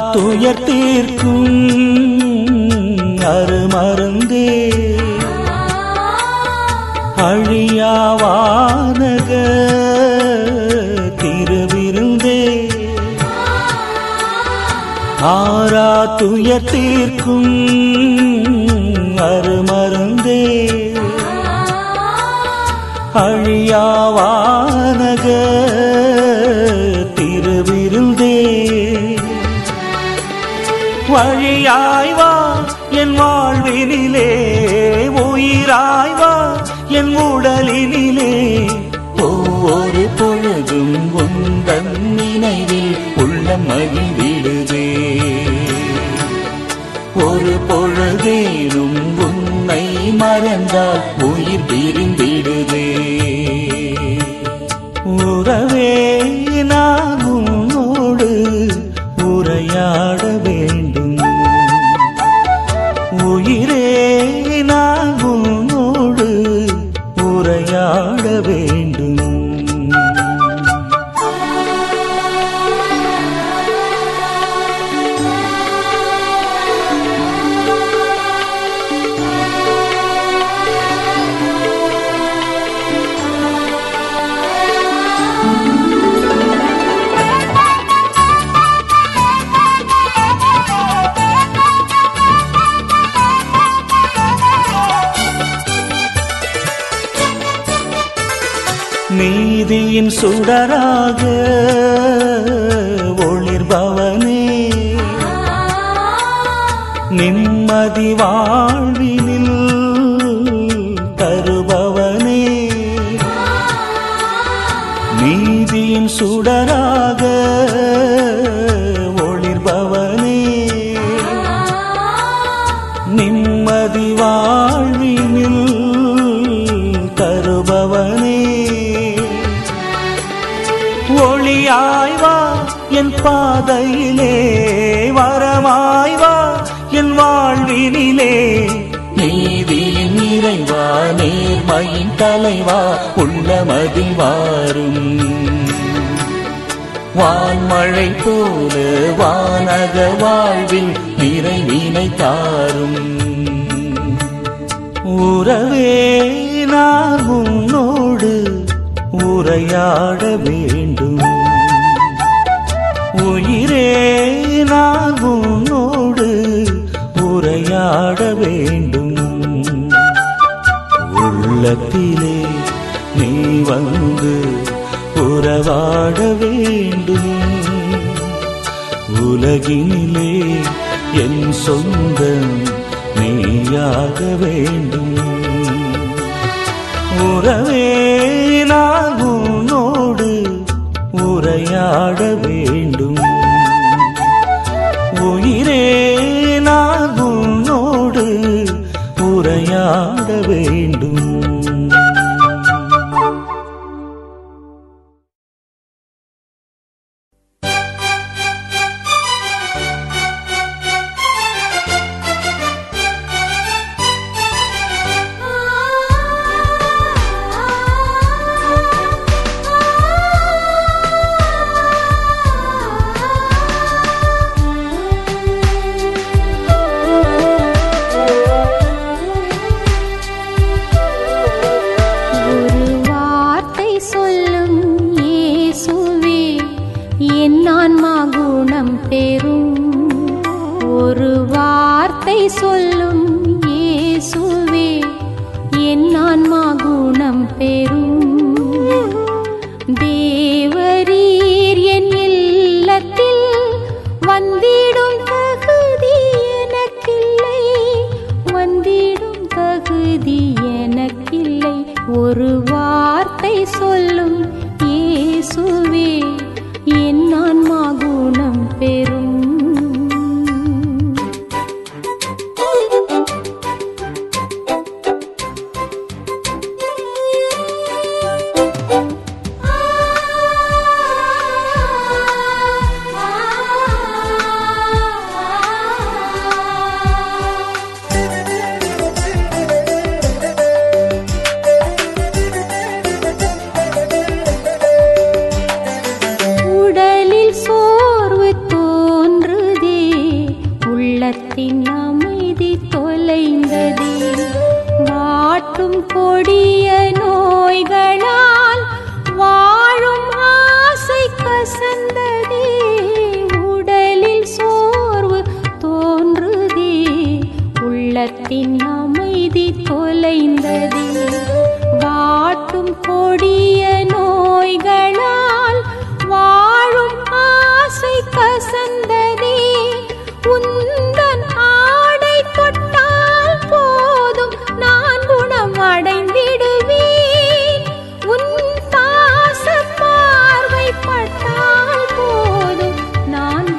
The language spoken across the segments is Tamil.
துயர் தீர்க்கும் அருமருந்தே. அழியாவானக திருவிருந்தே. ஆரா துயர் தீர்க்கும் அருமருந்தே. அழியாவானக வழியாய்வா என் வாழ்வினிலே உயிராய்வா என் உடலினிலே. ஒவ்வொரு பொழுதும் உந்தன் நினைவில் உள்ள மகிழ்விடுதே ஒரு பொழுதேனும் உன்னை மறந்தால் உயிர் பிரிந்திடுதே. सुंदरा தலைவா உள்ளமதில் வாரும் வான்மழை போல வானக வாழ்வில் நிறைவினை தாரும் உறவே நான் உன்னோடு உரையாட வேண்டும். உயிரே நான் உன்னோடு உரையாட வேண்டும். உள்ளத்திலே நீ வந்து உறவாட வேண்டும். உலகினிலே என் சொந்தம் நீயாக வேண்டும். உறவே நான் உன்னோடு உரையாட வேண்டும். உயிரே நான் உன்னோடு உரையாட வேண்டும்.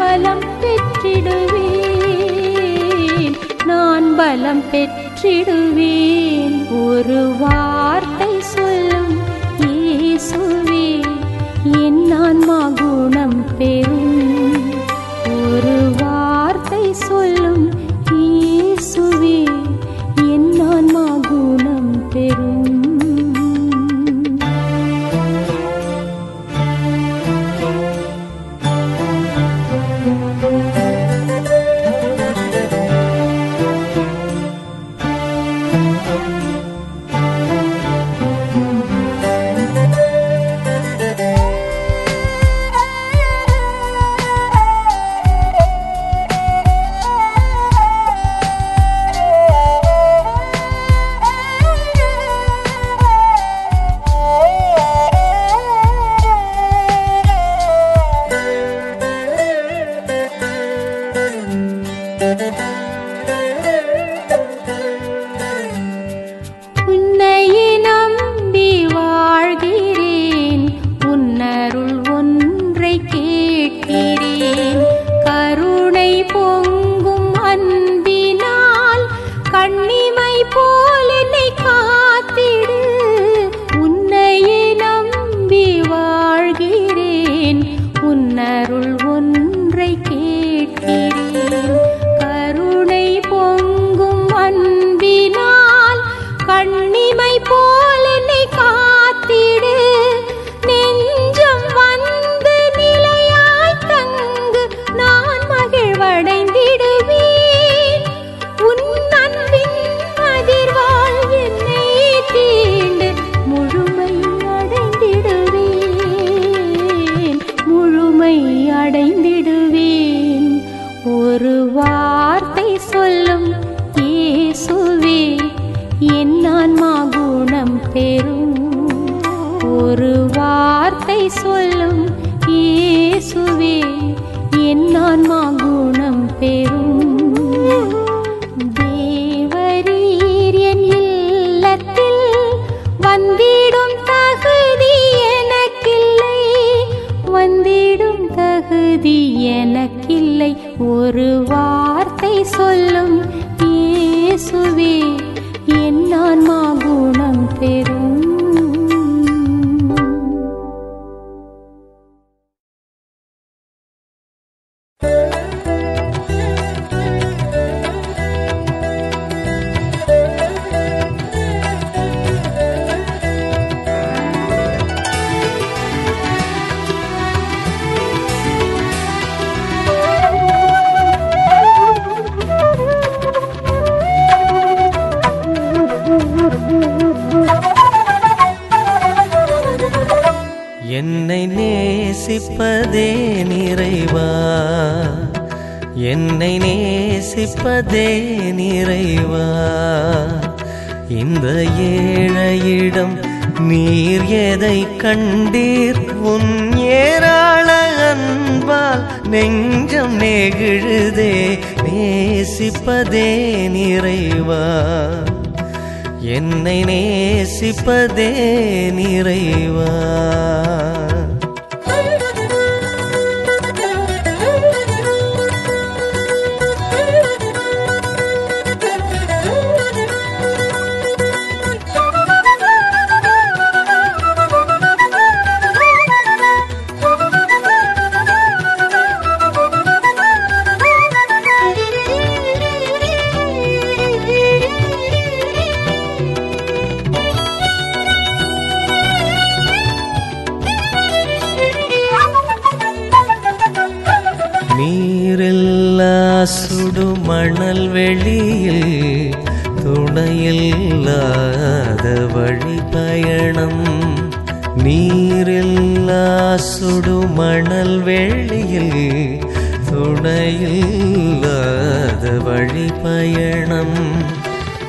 பலம் பெற்றிடுவேன். நான் பலம் பெற்றிடுவேன். ஒரு வார்த்தை சொல்லும் இயேசுவே என் ஆன்மா குணம் பெறும். நேசிப்பதே நிறைவா? இந்த ஏழையிடம் நீர் எதை கண்டீர்? உன் ஏராள அன்பால் நெஞ்சம் நெகிழுதே நேசிப்பதே நிறைவா? என்னை நேசிப்பதே நிறைவா?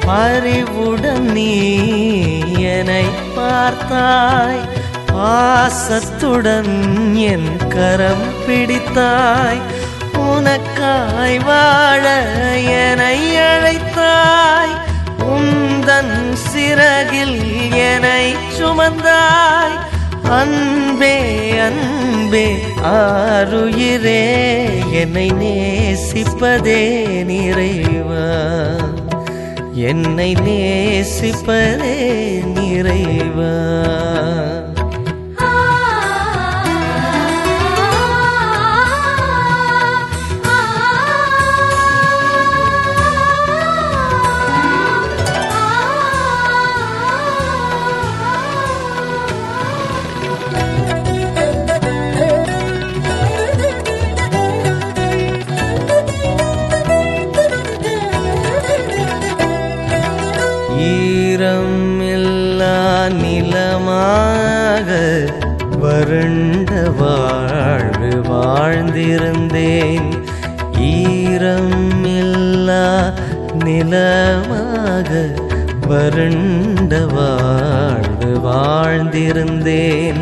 அறிவுடன் நீ என்னை பார்த்தாய். பாசத்துடன் என் கரம் பிடித்தாய். உனக்காய் வாழ என்னை அழைத்தாய். உந்தன் சிறகில் என்னை சுமந்தாய். அன்பே அன்பே ஆறுயிரே என்னை நேசிப்பதே நிறைவா. என்னை நேசிப்பதே நிறைவா? வாழ்ந்திருந்தேன். ஈரம் இல்லா நிலமாக வறண்ட வாழ்வு வாழ்ந்திருந்தேன்.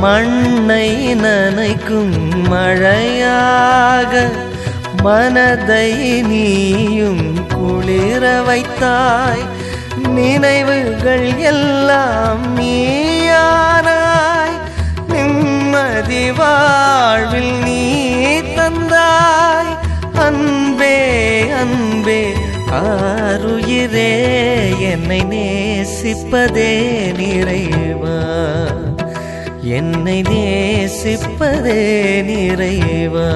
மண்ணை நனைக்கும் மழையாக மனதை நீயும் குளிர வைத்தாய். நினைவுகள் எல்லாம் நீ ஆருயிரே என்னை நேசிப்பதே நிறைவா? என்னை நேசிப்பதே நிறைவா?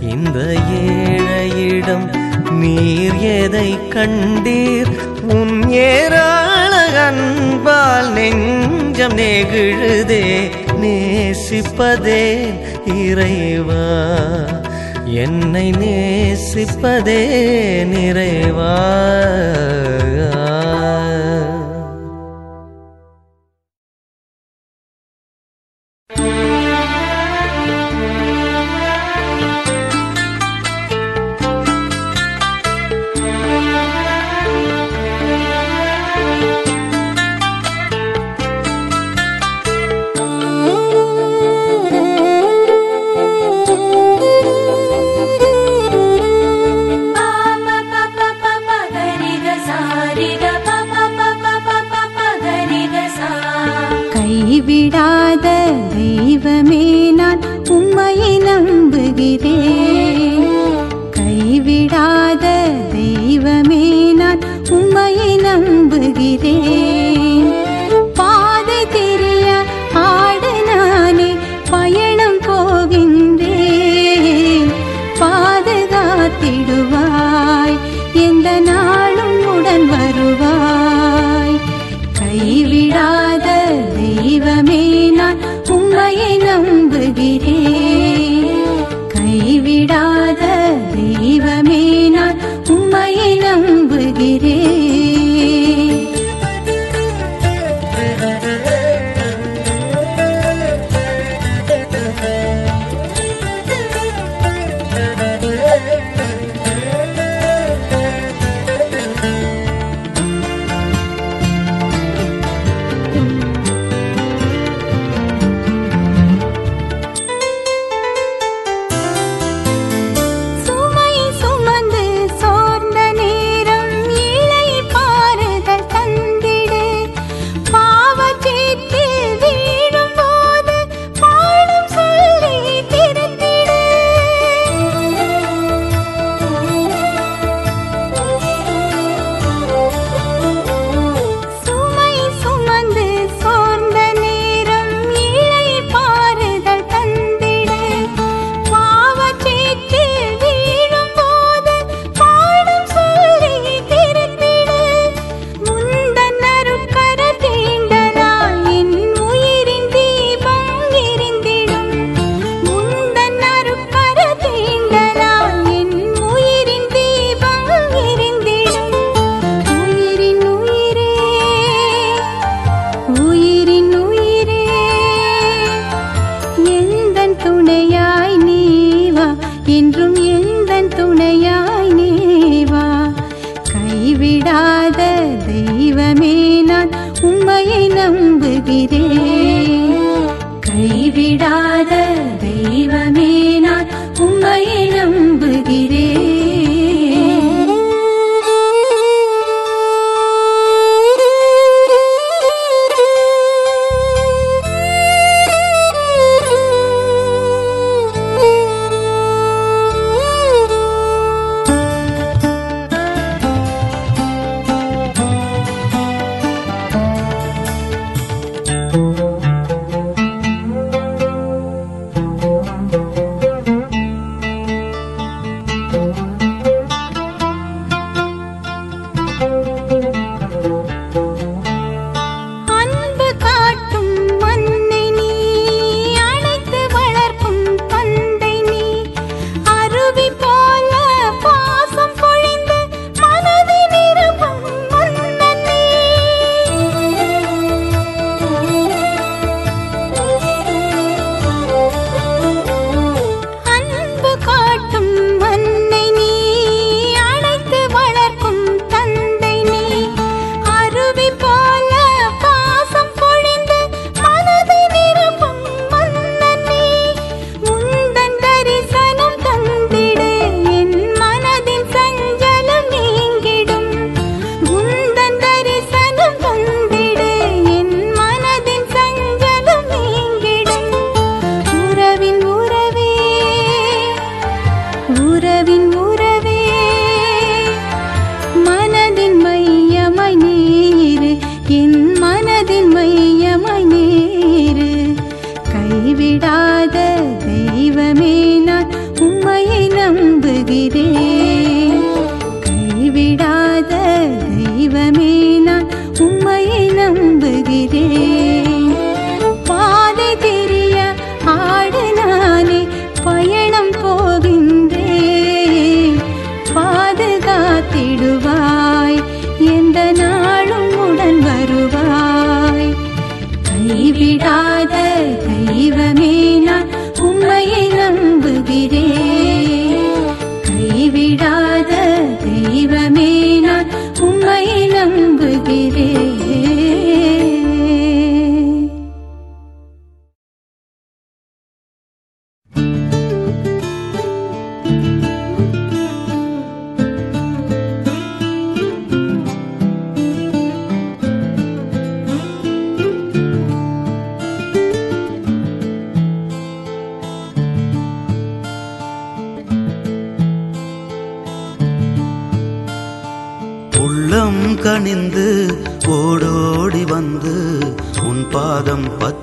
இந்த ஏழையிடம் நீர் எதை கண்டீர்? உன் ஏராள அன்பால் நெஞ்சம் நெகிழுதே நேசிப்பதே இறைவா என்னை நேசிப்பதே நிறைவா?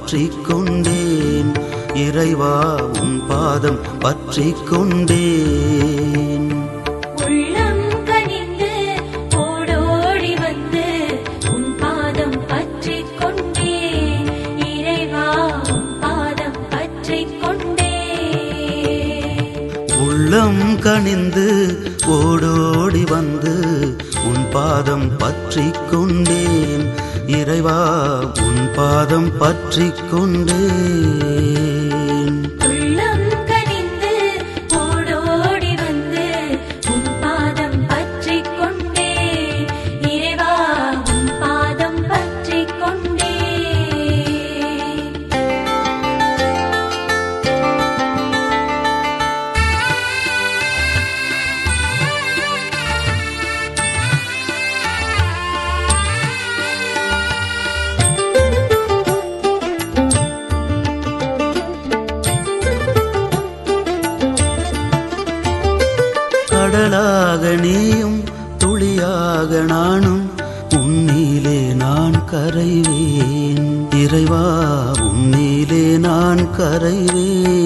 பற்றி கொண்டேன் இறைவா உன் பாதம் பற்றி con கடலாக நீயும் துளியாக நானும் உன்னிலே நான் கரைவேன். இறைவா உன்னிலே நான் கரைவேன்.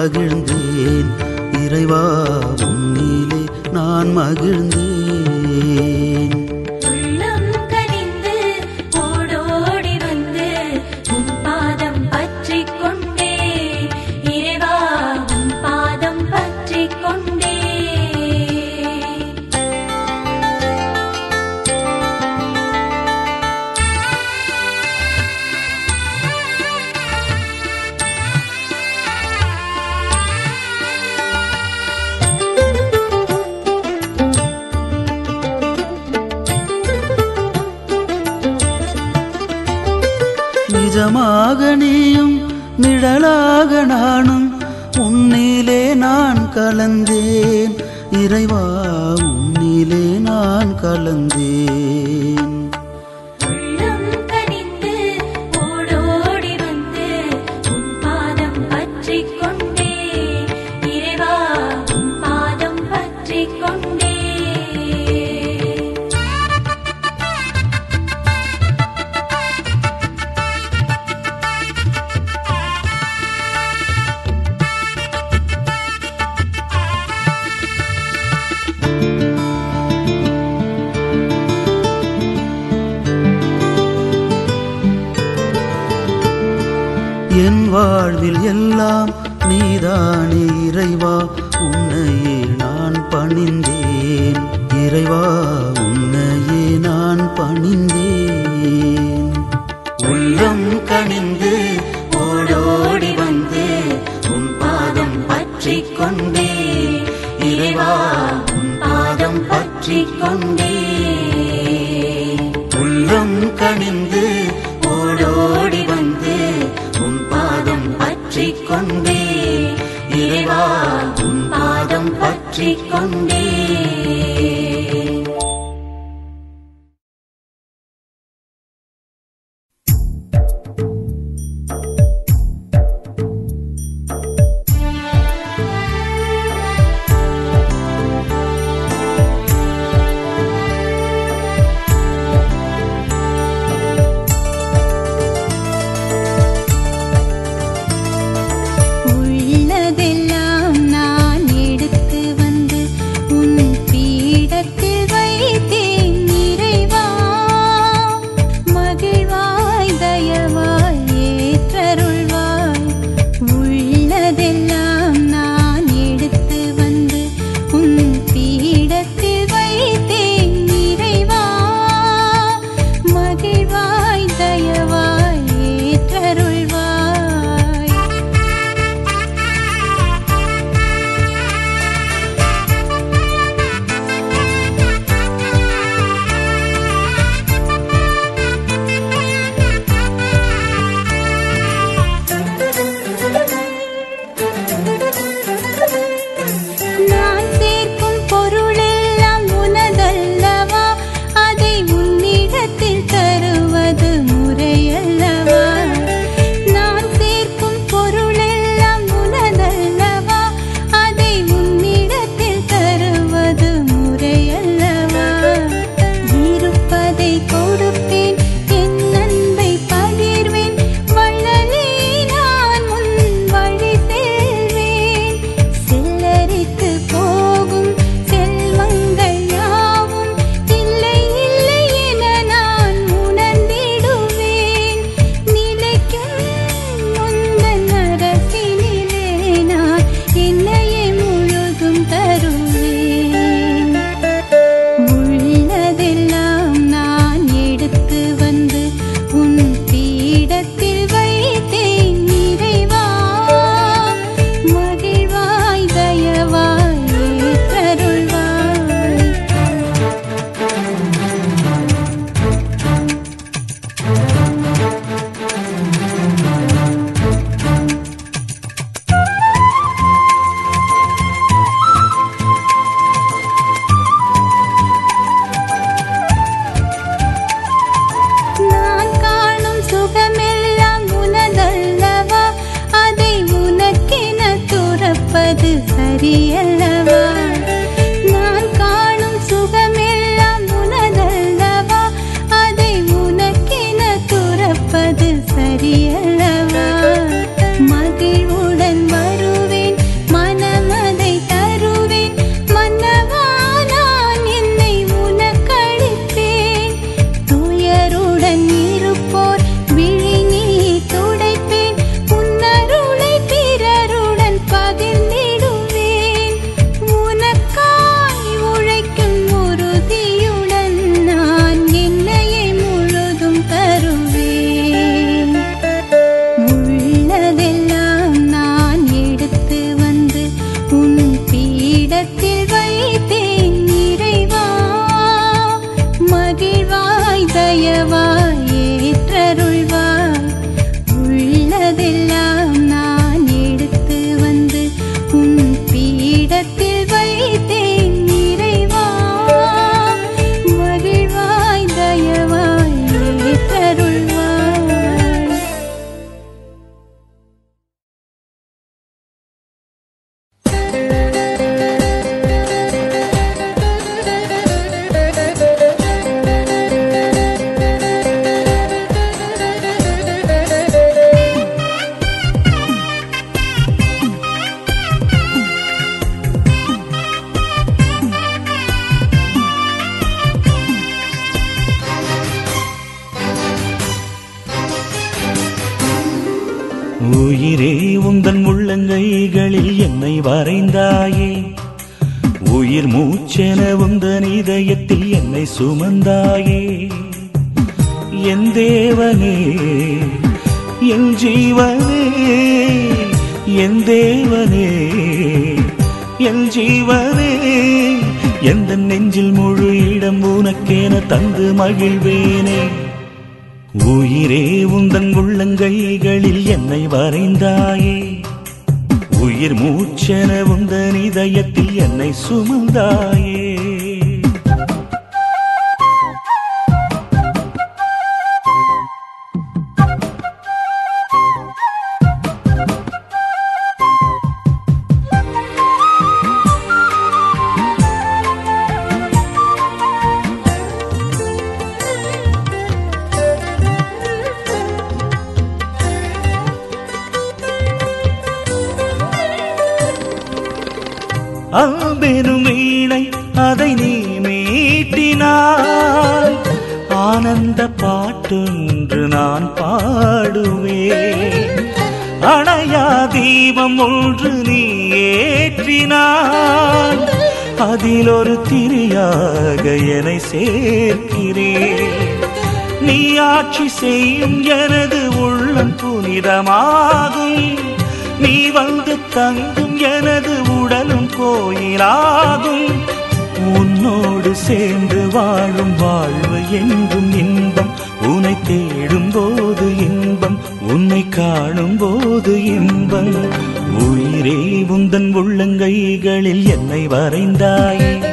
மகிழ்ந்தேன். இறைவா உன்னிலே நான் மகிழ்ந்தேன். வாழ்வில் எல்லாம் நீதானே இறைவா. உன்னையே நான் பணிந்தேன். இறைவா உன்னையே நான் பணிந்தேன். உள்ளம் கணிந்து ஓடோடி வந்து உன் பாதம் பற்றி கொண்டே. இறைவா உன் பாதம் பற்றி கொண்டே. Gondik என் எந்த நெஞ்சில் முழு இடம் உனக்கேன தந்து மகிழ்வேனே. உயிரே உந்தன் உள்ளங்கைகளில் என்னை வரைந்தாயே. உயிர் மூச்சென உந்தன் இதயத்தில் என்னை சுமந்தாய். அதை நீ மீட்டினாய் ஆனந்த பாட்டொன்று நான் பாடுவேன். அணையா தீபம் ஒன்று நீ ஏற்றினாய் அதில் ஒரு திரியாக என்னை சேர்க்கிறேன். நீ ஆட்சி செய்யும் எனது உள்ளம் புனிதமாகும். நீ வந்து தங்கும் எனது உடலும் கோயிலாகும். உன்னோடு சேர்ந்து வாழும் வாழ்வு எங்கும் இன்பம். உன்னை தேடும் போது இன்பம் உன்னை காணும் போது இன்பம். உயிரே உந்தன் உள்ளங்கைகளில் என்னை வரைந்தாயே.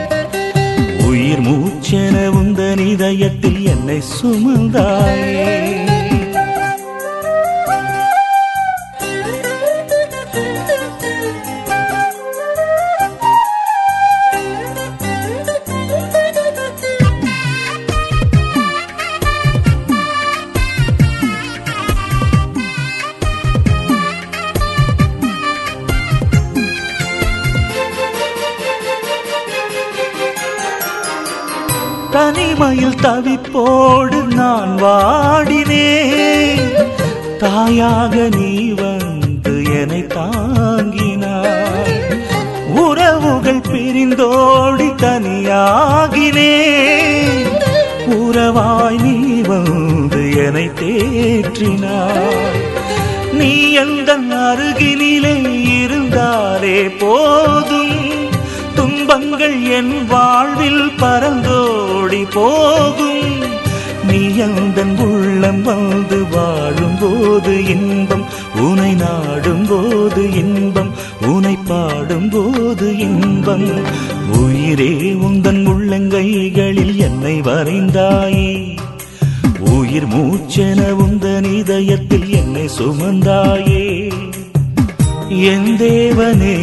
உயிர் மூச்சென உந்தன் இதயத்தில் என்னை சுமந்தாயே. தவிப்போடு நான் வாடினேன். தாயாக நீ வந்து என்னை தாங்கினார் உறவுகள் பிரிந்தோடி தனியாகினேன். உறவாய் நீ வந்து என்னை தேற்றினார் நீ எந்த அருகினிலே இருந்தாலே போதும். துன்பங்கள் என் வாழ்வில் பறந்தோடி போகும். எந்தன் உள்ளம் வந்து வாழும் போது இன்பம். உனை நாடும் போது இன்பம். உனை பாடும் போது இன்பம். உயிரே உந்தன் உள்ளங்கைகளில் என்னை வரைந்தாயே. உயிர் மூச்சென உந்தன் இதயத்தில் என்னை சுமந்தாயே. என் தேவனே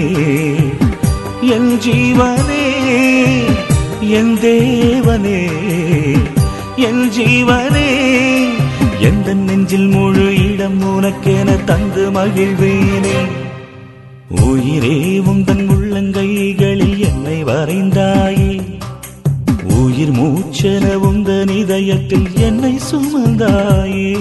என் ஜீவனே என் தேவனே என் ஜீவனே எந்த நெஞ்சில் முழு இடம் உனக்கென தந்து மகிழ்வேனே. உயிரே உந்தன் உள்ளங்கைகளில் என்னை வரைந்தாயே. உயிர் மூச்சென உந்தன் இதயத்தில் என்னை சுமந்தாயே.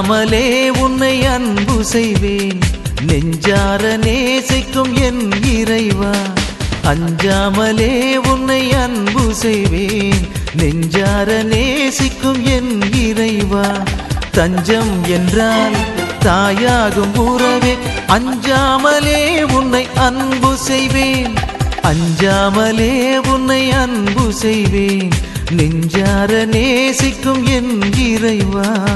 அஞ்சாமலே உன்னை அன்பு செய்வேன். நெஞ்சார நேசிக்கும் என் இறைவா. அஞ்சாமலே உன்னை அன்பு செய்வேன். நெஞ்சார நேசிக்கும் என் இறைவா. தஞ்சம் என்றால் தாயாகும் உறவே அஞ்சாமலே உன்னை அன்பு செய்வேன். அஞ்சாமலே உன்னை அன்பு செய்வேன். நெஞ்சார நேசிக்கும் என் இறைவா.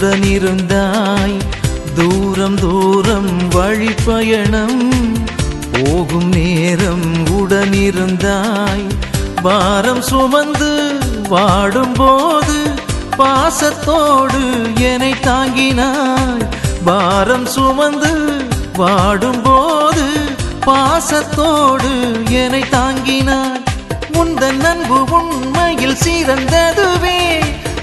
என்னுடன் இருந்தாய். தூரம் தூரம் வழிப்பயணம். போகும் நேரம் உடனிருந்தாய் பாரம் சுமந்து வாடும்போது பாசத்தோடு என்னை தாங்கினாய். பாரம் சுமந்து வாடும்போது பாசத்தோடு என்னை தாங்கினாய். உந்தன் நன்பு உண்மையில் சிறந்ததுவே.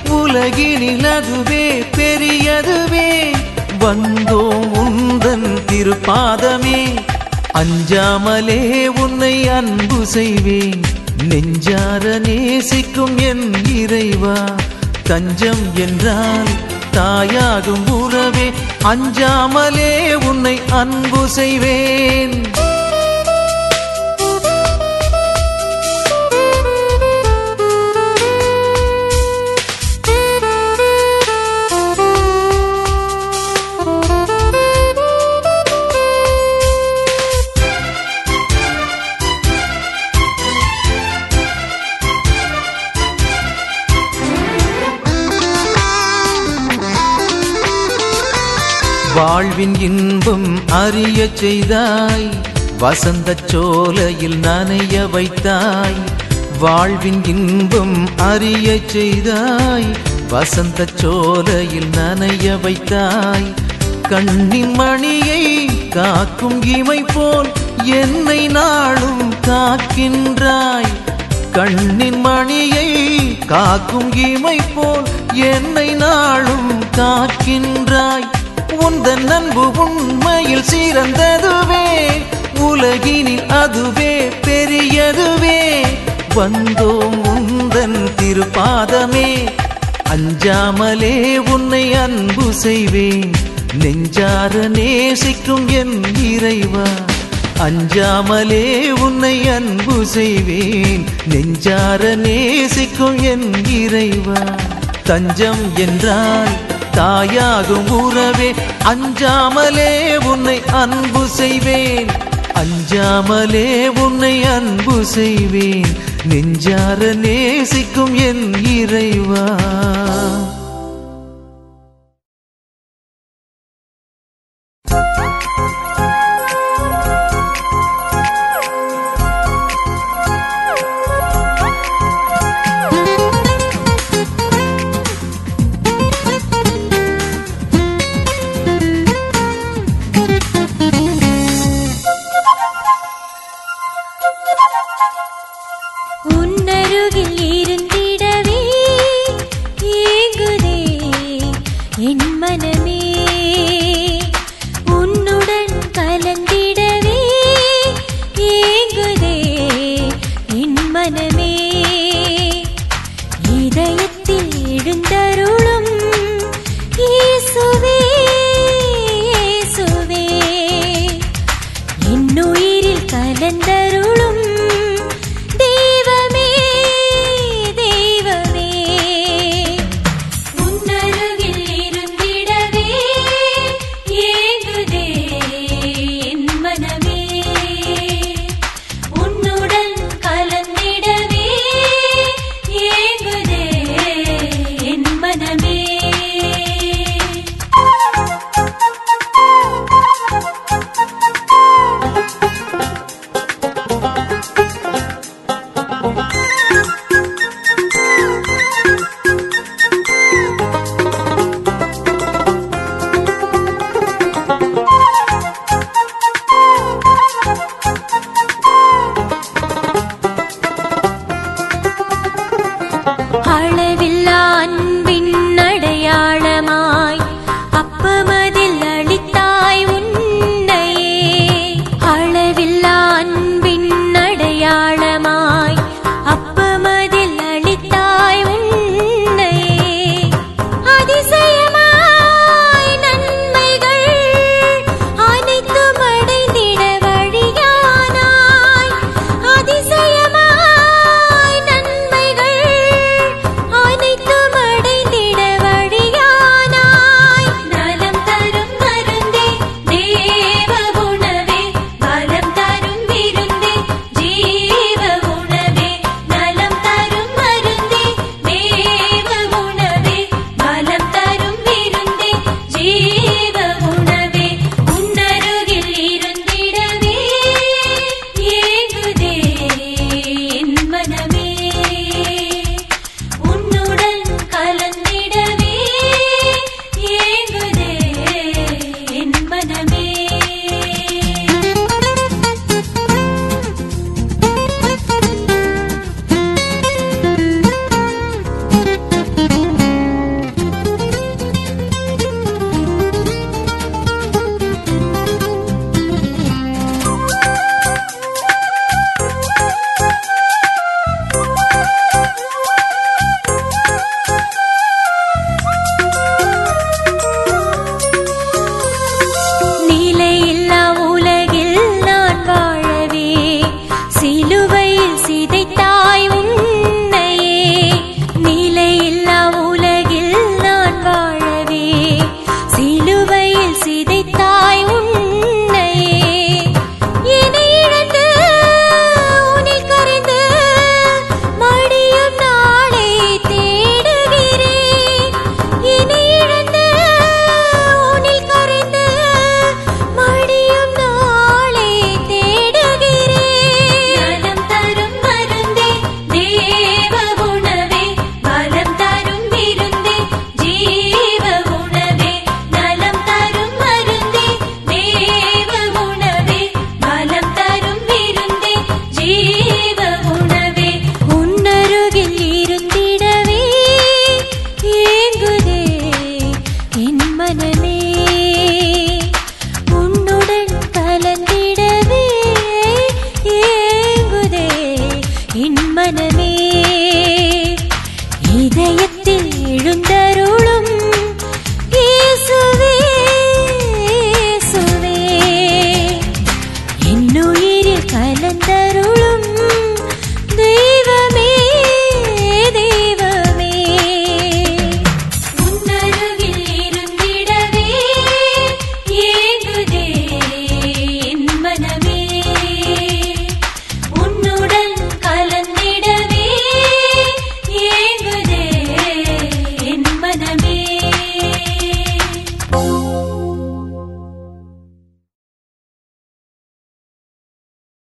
உலகினில் அதுவே ஏறியதுவே வந்தோம் உந்தன் திருப்பாதமே. அஞ்சாமலே உன்னை அன்பு செய்வேன். நெஞ்சார நேசிக்கும் என் இறைவா. தஞ்சம் என்றால் தாயாகும் உறவே. அஞ்சாமலே உன்னை அன்பு செய்வேன். வாழ்வின் இன்பம் அறிய செய்தாய். வசந்த சோலையில் நனைய வைத்தாய். வாழ்வின் இன்பம் அறிய செய்தாய். வசந்த சோலையில் நனைய வைத்தாய். கண்ணின் மணியை காக்கும் இமை போல் என்னை நாளும் காக்கின்றாய். கண்ணின் மணியை காக்கும் இமை போல் என்னை நாளும் காக்கின்றாய். உந்தன் அன்பு உண்மையில் சிறந்ததுவே உலகினில் அதுவே பெரியதுவே. வந்தோம் உந்தன் திருப்பாதமே அஞ்சாமலே உன்னை அன்பு செய்வேன். நெஞ்சார நேசிக்கும் என் இறைவா அஞ்சாமலே உன்னை அன்பு செய்வேன். நெஞ்சார நேசிக்கும் என் இறைவா தஞ்சம் என்றால் தாயாகும் உறவே அஞ்சாமலே உன்னை அன்பு செய்வேன். அஞ்சாமலே உன்னை அன்பு செய்வேன். நெஞ்சார நேசிக்கும் என் இறைவா.